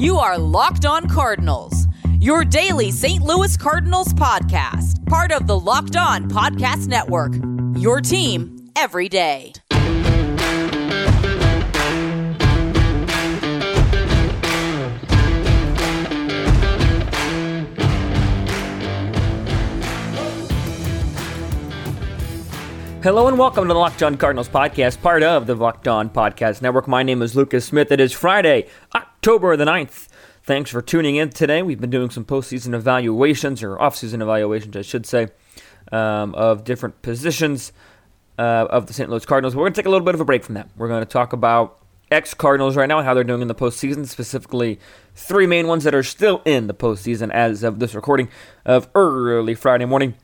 You are Locked On Cardinals, your daily St. Louis Cardinals podcast, part of the Locked On Podcast Network. Your team every day. Hello and welcome to the Locked On Cardinals podcast, part of the Locked On Podcast Network. My name is Lucas Smith. It is Friday, October the 9th. Thanks for tuning in today. We've been doing some postseason evaluations, or off-season evaluations, I should say, um, of different positions uh, of the St. Louis Cardinals. We're going to take a little bit of a break from that. We're going to talk about ex-Cardinals right now and how they're doing in the postseason, specifically three main ones that are still in the postseason as of this recording of early Friday morning.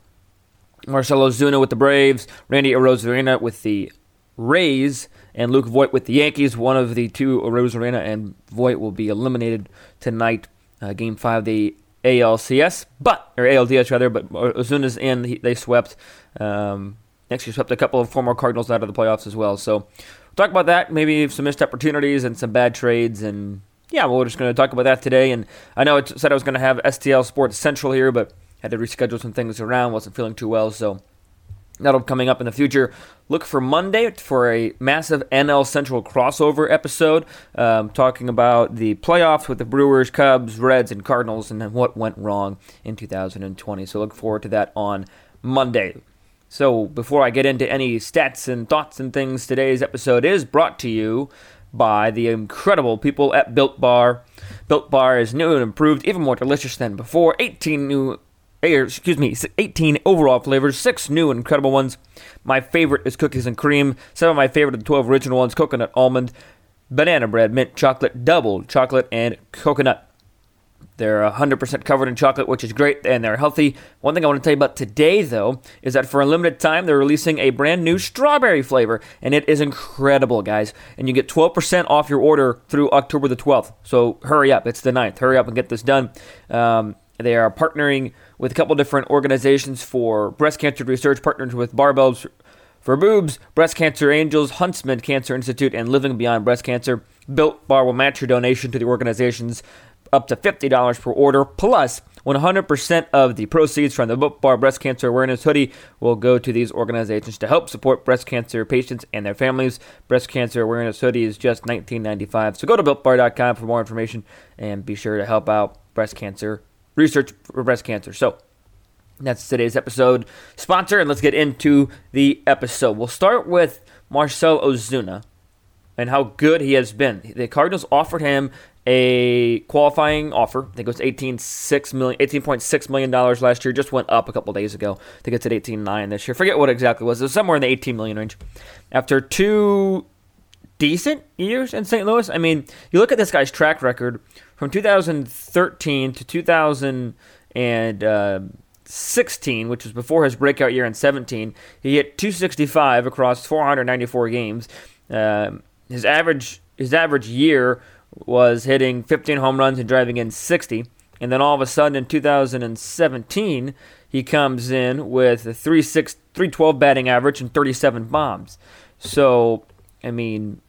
Marcell Ozuna with the Braves, Randy Arozarena with the Rays, and Luke Voit with the Yankees. One of the two, Arozarena and Voit, will be eliminated tonight, uh, Game 5 the ALCS, but, or ALDS rather, but Ozuna's in. He, they swept, um, actually swept a couple of former Cardinals out of the playoffs as well. So we'll talk about that, maybe some missed opportunities and some bad trades and yeah, well, we're just going to talk about that today. And I know I said I was going to have STL Sports Central here, but had to reschedule some things around, wasn't feeling too well, so that'll be coming up in the future. Look for Monday for a massive NL Central crossover episode, um, talking about the playoffs with the Brewers, Cubs, Reds, and Cardinals, and what went wrong in 2020. So look forward to that on Monday. So before I get into any stats and thoughts and things, today's episode is brought to you by the incredible people at Built Bar. Built Bar is new and improved, even more delicious than before. 18 new or excuse me, 18 overall flavors, six new incredible ones. My favorite is cookies and cream. Some of my favorite are the 12 original ones coconut almond, banana bread, mint chocolate, double chocolate, and coconut. They're 100% covered in chocolate, which is great, and they're healthy. One thing I want to tell you about today, though, is that for a limited time, they're releasing a brand new strawberry flavor, and it is incredible, guys. And you get 12% off your order through October the 12th. So hurry up. It's the 9th. Hurry up and get this done. Um, they are partnering with a couple different organizations for breast cancer research, partners with Barbells for Boobs, Breast Cancer Angels, Huntsman Cancer Institute, and Living Beyond Breast Cancer. Built Bar will match your donation to the organizations up to $50 per order, plus 100% of the proceeds from the Built Bar Breast Cancer Awareness Hoodie will go to these organizations to help support breast cancer patients and their families. Breast Cancer Awareness Hoodie is just $19.95. So go to BuiltBar.com for more information and be sure to help out breast cancer research for breast cancer. So that's today's episode sponsor, and let's get into the episode. We'll start with Marcell Ozuna and how good he has been. The Cardinals offered him a qualifying offer. I think it was $18.6 million, $18.6 million last year. Just went up a couple days ago. I think it's at 18.9 this year. Forget what exactly it was. It was somewhere in the 18 million range. After two decent years in St. Louis, I mean, you look at this guy's track record from 2013 to 2016, which was before his breakout year in 17, he hit 265 across 494 games. Uh, his average his average year was hitting 15 home runs and driving in 60. And then all of a sudden in 2017, he comes in with a 312 batting average and 37 bombs. So, I mean,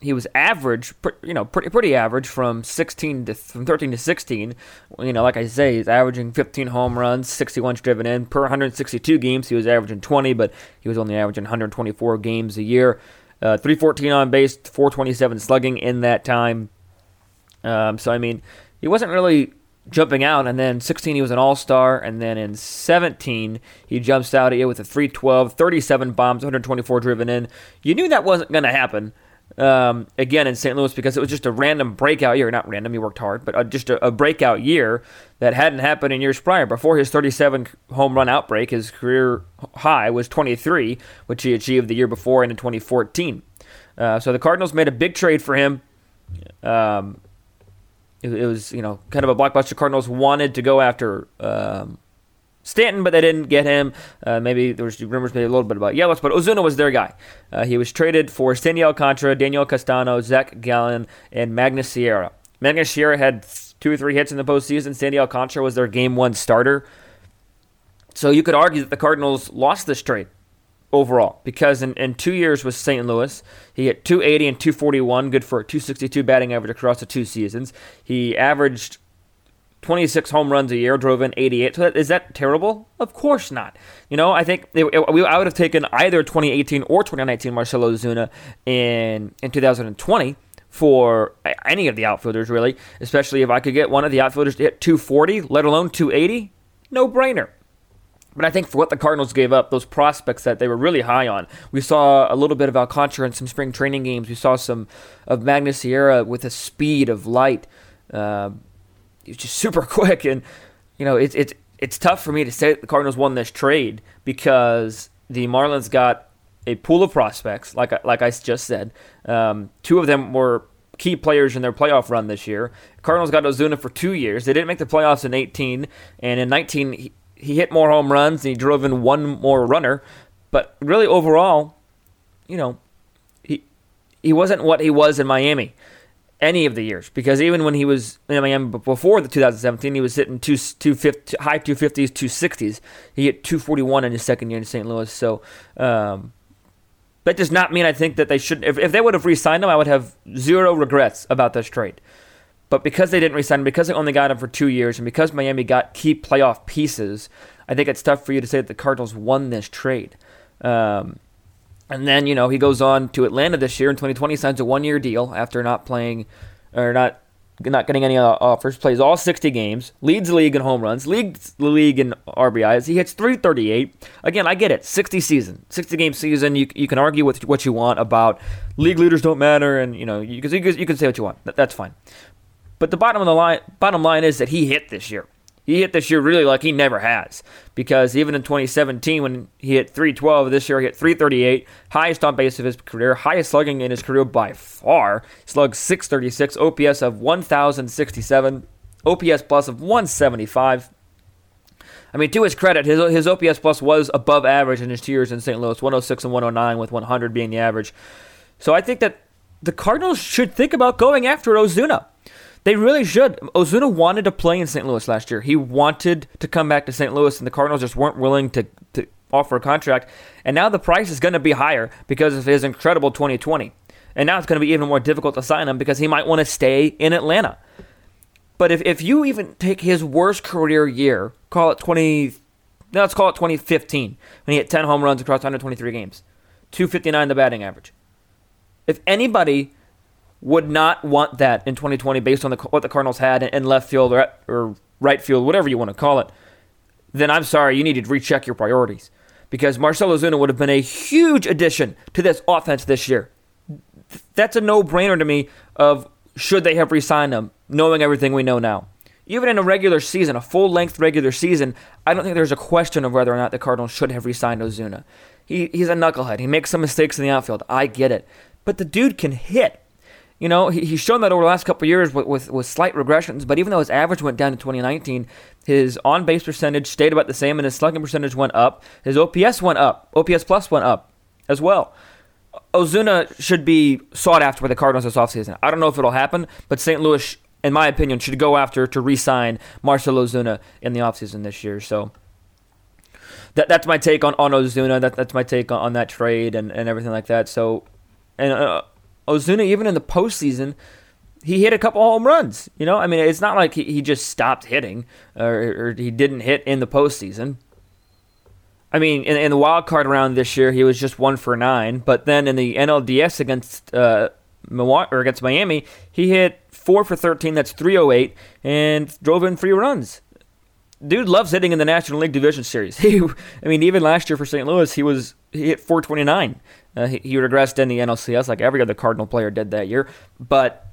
he was average, you know, pretty pretty average from 16 to from 13 to 16. You know, like I say, he's averaging 15 home runs, 61 driven in per 162 games. He was averaging 20, but he was only averaging 124 games a year. Uh, 314 on base, 427 slugging in that time. Um, so I mean, he wasn't really jumping out. And then 16, he was an All Star, and then in 17, he jumps out at you with a 312, 37 bombs, 124 driven in. You knew that wasn't going to happen um, again in St. Louis because it was just a random breakout year. Not random, he worked hard, but uh, just a, a, breakout year that hadn't happened in years prior. Before his 37 home run outbreak, his career high was 23, which he achieved the year before in 2014. Uh, so the Cardinals made a big trade for him. Um, it, it, was, you know, kind of a blockbuster. Cardinals wanted to go after um, Stanton, but they didn't get him. Uh, maybe there was rumors maybe a little bit about Yelich, but Ozuna was their guy. Uh, he was traded for Sandy Alcantara, Daniel Castano, Zach Gallen, and Magnus Sierra. Magnus Sierra had two or three hits in the postseason. Sandy Alcantara was their game one starter. So you could argue that the Cardinals lost this trade. overall because in, in two years with St. Louis, he hit 280 and 241, good for a 262 batting average across the two seasons. He averaged 26 home runs a year, drove in 88. So is that terrible? Of course not. You know, I think it, it, I would have taken either 2018 or 2019 Marcell Ozuna in in 2020 for any of the outfielders, really, especially if I could get one of the outfielders to hit 240, let alone 280. No brainer. But I think for what the Cardinals gave up, those prospects that they were really high on, we saw a little bit of Alcantara in some spring training games. We saw some of Magnus Sierra with a speed of light. Uh, he's just super quick, and you know it's it's it's tough for me to say the Cardinals won this trade because the Marlins got a pool of prospects, like like I just said. Um, two of them were key players in their playoff run this year. Cardinals got Ozuna for two years. They didn't make the playoffs in 18, and in 19 he, he hit more home runs and he drove in one more runner. But really, overall, you know, he he wasn't what he was in Miami any of the years because even when he was in Miami before the 2017, he was hitting two, 250, high 250s, 260s. He hit 241 in his second year in St. Louis. So um, that does not mean I think that they should. If, if they would have re-signed him, I would have zero regrets about this trade. But because they didn't re-sign him, because they only got him for two years, and because Miami got key playoff pieces, I think it's tough for you to say that the Cardinals won this trade. Um, and then, you know, he goes on to Atlanta this year in 2020, signs a one year deal after not playing or not not getting any offers, plays all 60 games, leads the league in home runs, leads the league in RBIs. He hits 338. Again, I get it. 60 season, 60 game season. You, you can argue with what you want about league leaders don't matter, and you know you, you, can, you can say what you want. That's fine. But the bottom of the line, bottom line is that he hit this year. He hit this year really like he never has. Because even in 2017, when he hit 312, this year he hit 338, highest on base of his career, highest slugging in his career by far. Slugged 636, OPS of 1,067, OPS plus of 175. I mean, to his credit, his, his OPS plus was above average in his two years in St. Louis, 106 and 109, with 100 being the average. So I think that the Cardinals should think about going after Ozuna. They really should. Ozuna wanted to play in St. Louis last year. He wanted to come back to St. Louis, and the Cardinals just weren't willing to, to offer a contract. And now the price is going to be higher because of his incredible 2020. And now it's going to be even more difficult to sign him because he might want to stay in Atlanta. But if, if you even take his worst career year, call it 20, no, let's call it 2015, when he hit 10 home runs across 123 games, 259 the batting average. If anybody would not want that in 2020 based on the, what the Cardinals had in left field or, or right field, whatever you want to call it, then I'm sorry, you need to recheck your priorities. Because Marcell Ozuna would have been a huge addition to this offense this year. That's a no brainer to me of should they have re signed him, knowing everything we know now. Even in a regular season, a full length regular season, I don't think there's a question of whether or not the Cardinals should have re signed Ozuna. He, he's a knucklehead. He makes some mistakes in the outfield. I get it. But the dude can hit. You know, he, he's shown that over the last couple years with, with, with, slight regressions, but even though his average went down in 2019, his on base percentage stayed about the same and his slugging percentage went up. His OPS went up. OPS plus went up as well. Ozuna should be sought after by the Cardinals this offseason. I don't know if it'll happen, but St. Louis, in my opinion, should go after to re sign Marcell Ozuna in the offseason this year. So. That, that's my take on, on Ozuna. That, that's my take on, on that trade and, and everything like that. So, and uh, Ozuna, even in the postseason, he hit a couple home runs. You know, I mean, it's not like he, he just stopped hitting or, or, he didn't hit in the postseason. I mean, in, in, the wild card round this year, he was just one for nine. But then in the NLDS against uh, Milwaukee or against Miami, he hit four for thirteen. That's three oh eight, and drove in three runs. Dude loves hitting in the National League Division Series. He, I mean, even last year for St. Louis, he was he hit 429. Uh, he, he, regressed in the NLCS like every other Cardinal player did that year. But,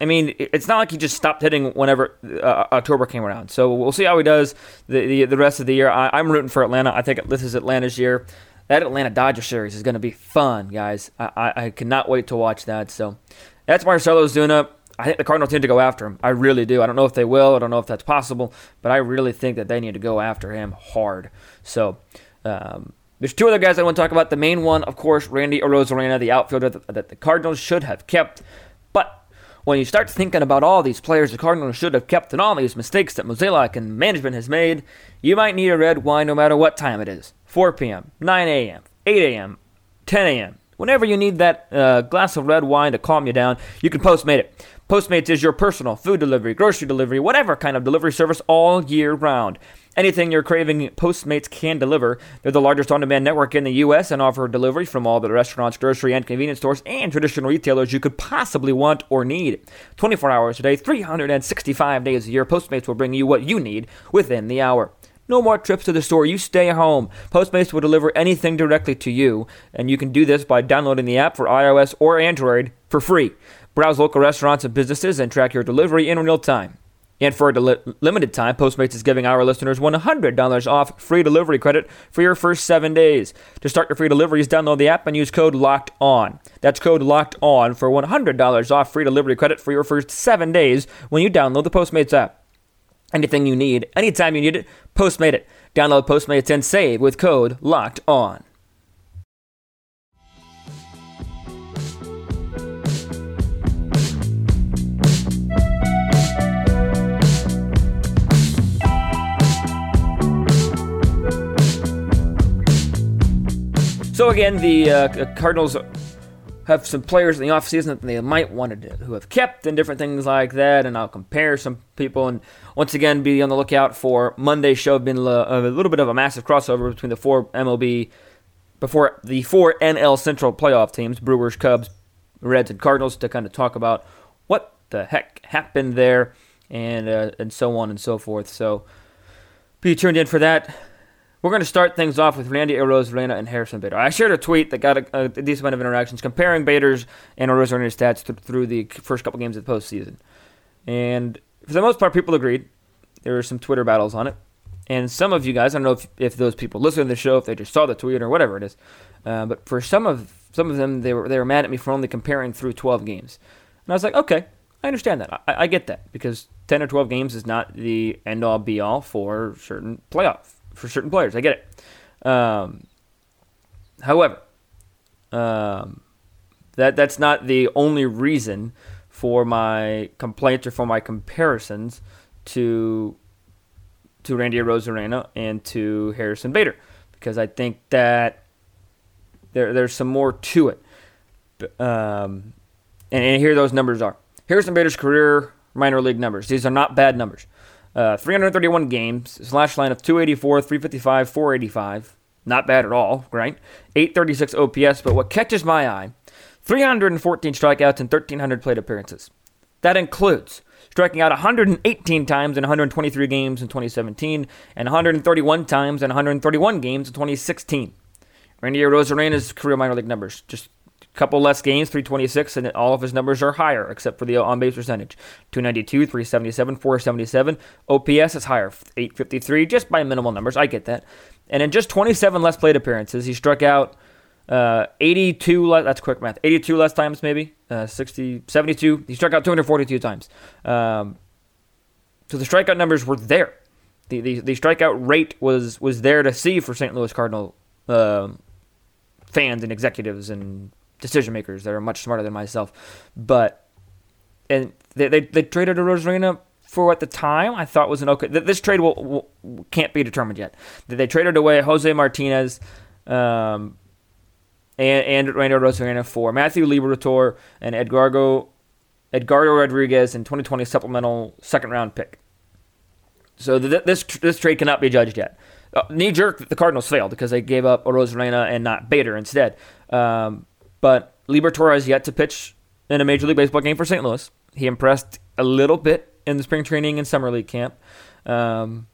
I mean, it's not like he just stopped hitting whenever uh, October came around. So we'll see how he does the, the, the rest of the year. I, am rooting for Atlanta. I think this is Atlanta's year. That Atlanta Dodger series is going to be fun, guys. I, I, I, cannot wait to watch that. So that's Marcell Ozuna. I think the Cardinals need to go after him. I really do. I don't know if they will. I don't know if that's possible, but I really think that they need to go after him hard. So, um, there's two other guys I want to talk about. The main one, of course, Randy Arozarena, the outfielder that the Cardinals should have kept. But when you start thinking about all these players the Cardinals should have kept and all these mistakes that Mozeliak and management has made, you might need a red wine no matter what time it is 4 p.m., 9 a.m., 8 a.m., 10 a.m. Whenever you need that uh, glass of red wine to calm you down, you can Postmate it. Postmates is your personal food delivery, grocery delivery, whatever kind of delivery service all year round. Anything you're craving, Postmates can deliver. They're the largest on demand network in the U.S. and offer delivery from all the restaurants, grocery, and convenience stores and traditional retailers you could possibly want or need. 24 hours a day, 365 days a year, Postmates will bring you what you need within the hour. No more trips to the store. You stay home. Postmates will deliver anything directly to you, and you can do this by downloading the app for iOS or Android for free. Browse local restaurants and businesses and track your delivery in real time. And for a del- limited time, Postmates is giving our listeners $100 off free delivery credit for your first seven days. To start your free deliveries, download the app and use code LOCKED ON. That's code LOCKED ON for $100 off free delivery credit for your first seven days when you download the Postmates app. Anything you need, anytime you need it, Postmate it. Download Postmates and save with code LOCKED ON. So again, the uh, Cardinals have some players in the offseason that they might want to who have kept and different things like that, and I'll compare some people. And once again, be on the lookout for Monday's show. Been a little bit of a massive crossover between the four MLB before the four NL Central playoff teams: Brewers, Cubs, Reds, and Cardinals, to kind of talk about what the heck happened there, and uh, and so on and so forth. So be tuned in for that. We're going to start things off with Randy Arozarena and Harrison Bader. I shared a tweet that got a, a decent amount of interactions comparing Bader's and Arozarena's stats th- through the first couple games of the postseason. And for the most part, people agreed. There were some Twitter battles on it. And some of you guys, I don't know if, if those people listen to the show, if they just saw the tweet or whatever it is, uh, but for some of some of them, they were they were mad at me for only comparing through 12 games. And I was like, okay, I understand that. I, I get that because 10 or 12 games is not the end all be all for certain playoff for certain players. I get it. Um, however, um, that that's not the only reason for my complaints or for my comparisons to to Randy Arozarena and to Harrison Bader, because I think that there there's some more to it. Um, and, and here those numbers are. Harrison Bader's career minor league numbers. These are not bad numbers. Uh, 331 games, slash line of 284, 355, 485. Not bad at all, right? 836 OPS, but what catches my eye 314 strikeouts and 1,300 plate appearances. That includes striking out 118 times in 123 games in 2017 and 131 times in 131 games in 2016. Randy Arozarena's career minor league numbers, just couple less games, 326, and all of his numbers are higher except for the on base percentage 292, 377, 477. OPS is higher, 853, just by minimal numbers. I get that. And in just 27 less plate appearances, he struck out uh, 82, le- that's quick math, 82 less times maybe, uh, 60, 72. He struck out 242 times. Um, so the strikeout numbers were there. The, the, the strikeout rate was was there to see for St. Louis Cardinal uh, fans and executives and decision makers that are much smarter than myself. But and they they, they traded a Arozarena for at the time I thought was an okay. This trade will, will can't be determined yet. They traded away Jose Martinez. Um, and, and Randy Arozarena for Matthew Liberatore and Edgardo, Edgardo Rodriguez in 2020 supplemental second round pick. So th- this this trade cannot be judged yet. Uh, knee jerk, that the Cardinals failed because they gave up Arozarena and not Bader instead. Um, but Liberatore has yet to pitch in a Major League Baseball game for St. Louis. He impressed a little bit in the spring training and summer league camp. Um,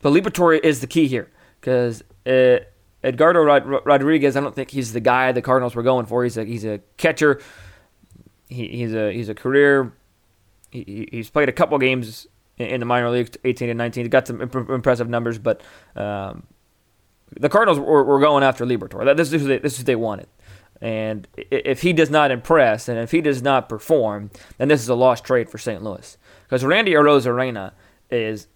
but Liberatore is the key here because uh, Edgardo Rod- Rodriguez, I don't think he's the guy the Cardinals were going for. He's a he's a catcher. He, he's a he's a career. He, he's played a couple games in the minor leagues, 18 and 19. He got some imp- impressive numbers, but um, the Cardinals were, were, going after Liberatore. This is, they, this is what they wanted. And if he does not impress and if he does not perform, then this is a lost trade for St. Louis. Because Randy Arozarena is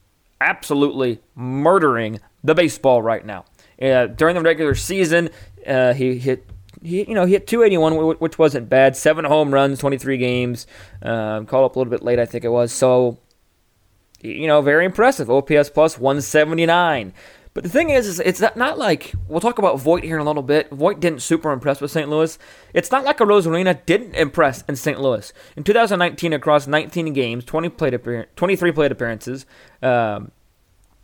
absolutely murdering the baseball right now. Uh, during the regular season, uh, he hit he, you know, he hit 281, which wasn't bad. Seven home runs, 23 games. Um, called up a little bit late, I think it was. So, you know, very impressive. OPS plus 179. But the thing is, is it's not like we'll talk about Voit here in a little bit. Voit didn't super impress with St. Louis. It's not like Arozarena didn't impress in St. Louis in 2019 across 19 games, 20 plate appear- 23 plate appearances. Um,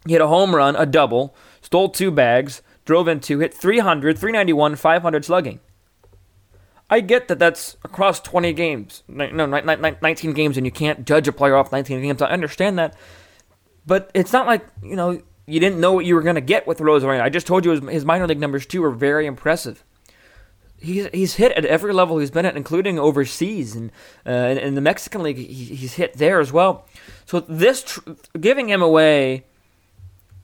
he hit a home run, a double, stole two bags, drove in two, hit 300, 391, 500 slugging. I get that that's across 20 games, no, 19 games, and you can't judge a player off 19 games. I understand that, but it's not like you know you didn't know what you were going to get with Arozarena. I just told you his, his minor league numbers too are very impressive. He's, he's hit at every level he's been at, including overseas and uh, in, the Mexican league. He, he's hit there as well. So this tr- giving him away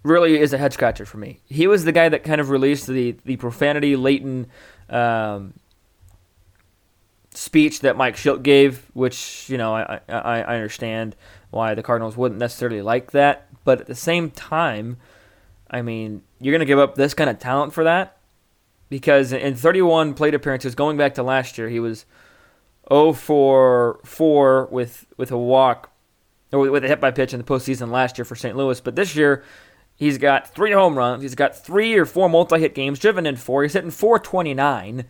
really is a head scratcher for me. He was the guy that kind of released the the profanity latent um, speech that Mike Shildt gave, which you know I, I, I understand why the Cardinals wouldn't necessarily like that, but at the same time, I mean you're going to give up this kind of talent for that because in 31 plate appearances going back to last year he was 0 for 4 with with a walk or with a hit by pitch in the postseason last year for St. Louis, but this year He's got three home runs. He's got three or four multi-hit games, driven in four. He's hitting 429.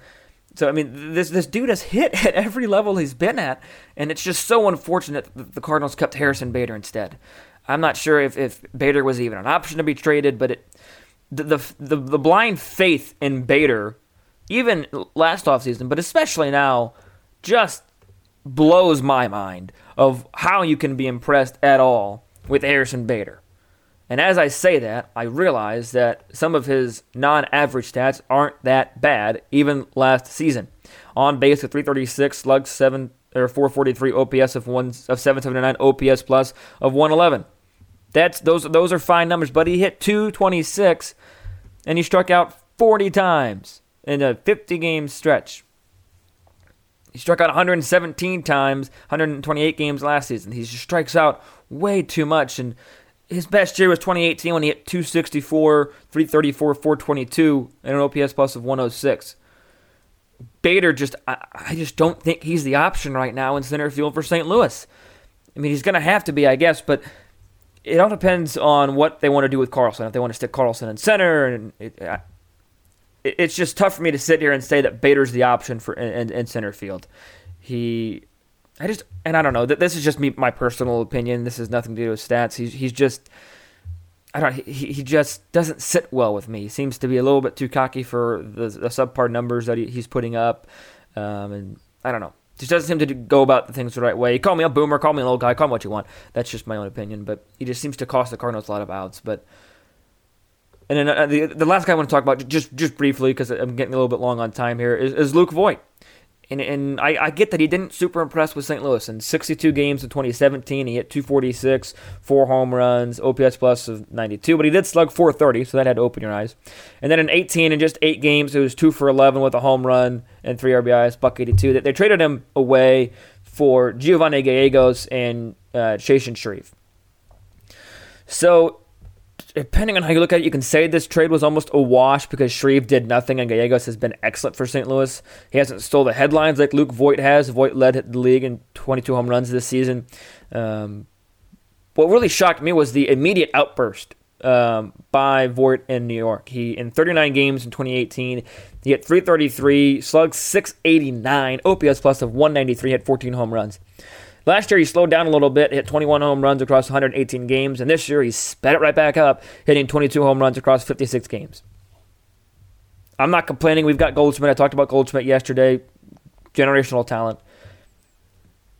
So I mean, this this dude has hit at every level he's been at, and it's just so unfortunate that the Cardinals kept Harrison Bader instead. I'm not sure if, if Bader was even an option to be traded, but it the the the, blind faith in Bader, even last offseason, but especially now, just blows my mind of how you can be impressed at all with Harrison Bader. And as I say that, I realize that some of his non average stats aren't that bad, even last season. On base with 336, slugs 7 or 443, OPS of one of 779, OPS plus of 111. That's those those are fine numbers, but he hit 226 and he struck out 40 times in a 50 game stretch. He struck out 117 times, 128 games last season. He just strikes out way too much and his best year was 2018 when he hit 264, 334, 422, and an OPS plus of 106. Bader just, I, I just don't think he's the option right now in center field for St. Louis. I mean, he's going to have to be, I guess, but it all depends on what they want to do with Carlson. If they want to stick Carlson in center, and it, it, it's just tough for me to sit here and say that Bader's the option for in, in, in center field. He I just and I don't know. This is just me, my personal opinion. This has nothing to do with stats. He's he's just I don't. He he just doesn't sit well with me. He seems to be a little bit too cocky for the, the subpar numbers that he, he's putting up, um, and I don't know. Just doesn't seem to go about the things the right way. Call me a boomer, call me a little guy, call me what you want. That's just my own opinion. But he just seems to cost the Cardinals a lot of outs. But and then uh, the the last guy I want to talk about just just briefly because I'm getting a little bit long on time here is, is Luke Voit. And, and I, I, get that he didn't super impress with St. Louis. In 62 games in 2017, he hit 246, four home runs, OPS plus of 92, but he did slug 430, so that had to open your eyes. And then in 18, in just eight games, it was 2 for 11 with a home run and three RBIs, buck 82. They, they traded him away for Giovanni Gallegos and uh, Chasen Shreve. So depending on how you look at it, you can say this trade was almost a wash because Shreve did nothing and Gallegos has been excellent for St. Louis. He hasn't stole the headlines like Luke Voit has. Voit led the league in 22 home runs this season. Um, what really shocked me was the immediate outburst um, by Voit in New York. He in 39 games in 2018, he hit 333, slugged 689, OPS plus of 193, had 14 home runs. Last year, he slowed down a little bit, hit 21 home runs across 118 games, and this year, he sped it right back up, hitting 22 home runs across 56 games. I'm not complaining. We've got Goldschmidt. I talked about Goldschmidt yesterday. Generational talent.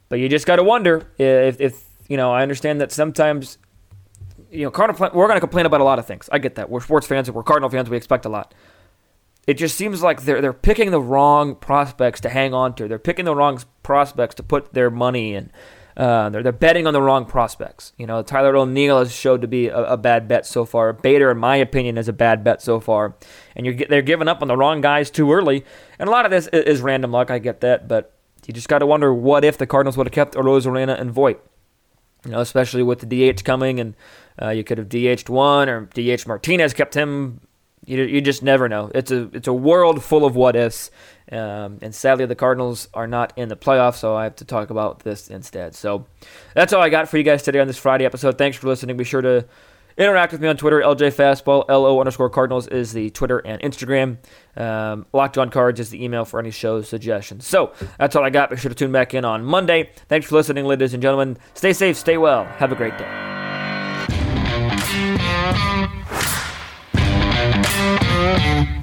But you just got to wonder if, if, you know, I understand that sometimes, you know, Cardinal, we're going to complain about a lot of things. I get that. We're sports fans, we're Cardinal fans, we expect a lot it just seems like they're they're picking the wrong prospects to hang on to. They're picking the wrong prospects to put their money in. Uh, they're they're betting on the wrong prospects. You know, Tyler O'Neill has showed to be a, a, bad bet so far. Bader, in my opinion, is a bad bet so far. And you're they're giving up on the wrong guys too early. And a lot of this is, is random luck. I get that, but you just got to wonder what if the Cardinals would have kept Arozarena and Voit. You know, especially with the DH coming, and uh, you could have DH'd one or DH Martinez kept him You, you just never know. It's a it's a world full of what ifs, um, and sadly the Cardinals are not in the playoffs, so I have to talk about this instead. So that's all I got for you guys today on this Friday episode. Thanks for listening. Be sure to interact with me on Twitter. LJ Fastball LO underscore Cardinals is the Twitter and Instagram. Um, Locked on Cards is the email for any show suggestions. So that's all I got. Be sure to tune back in on Monday. Thanks for listening, ladies and gentlemen. Stay safe, stay well. Have a great day. Thank you.